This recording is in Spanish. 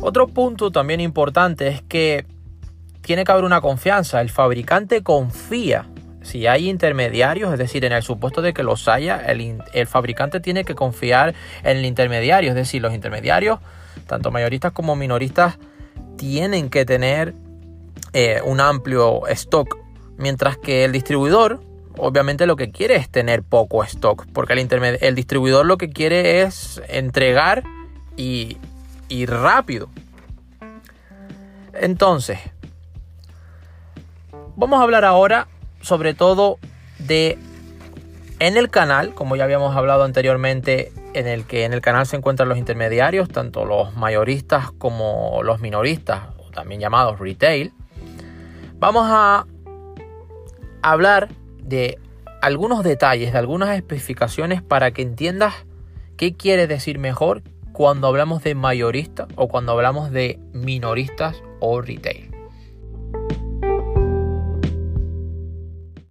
Otro punto también importante es que tiene que haber una confianza. El fabricante confía. Si hay intermediarios, es decir, en el supuesto de que los haya, el, el fabricante tiene que confiar en el intermediario. Es decir, los intermediarios, tanto mayoristas como minoristas, tienen que tener eh, un amplio stock. Mientras que el distribuidor, obviamente lo que quiere es tener poco stock. Porque el, el distribuidor lo que quiere es entregar y, y rápido. Entonces, vamos a hablar ahora sobre todo de en el canal, como ya habíamos hablado anteriormente, en el que en el canal se encuentran los intermediarios, tanto los mayoristas como los minoristas, también llamados retail. Vamos a hablar de algunos detalles, de algunas especificaciones para que entiendas qué quiere decir mejor cuando hablamos de mayorista o cuando hablamos de minoristas o retail.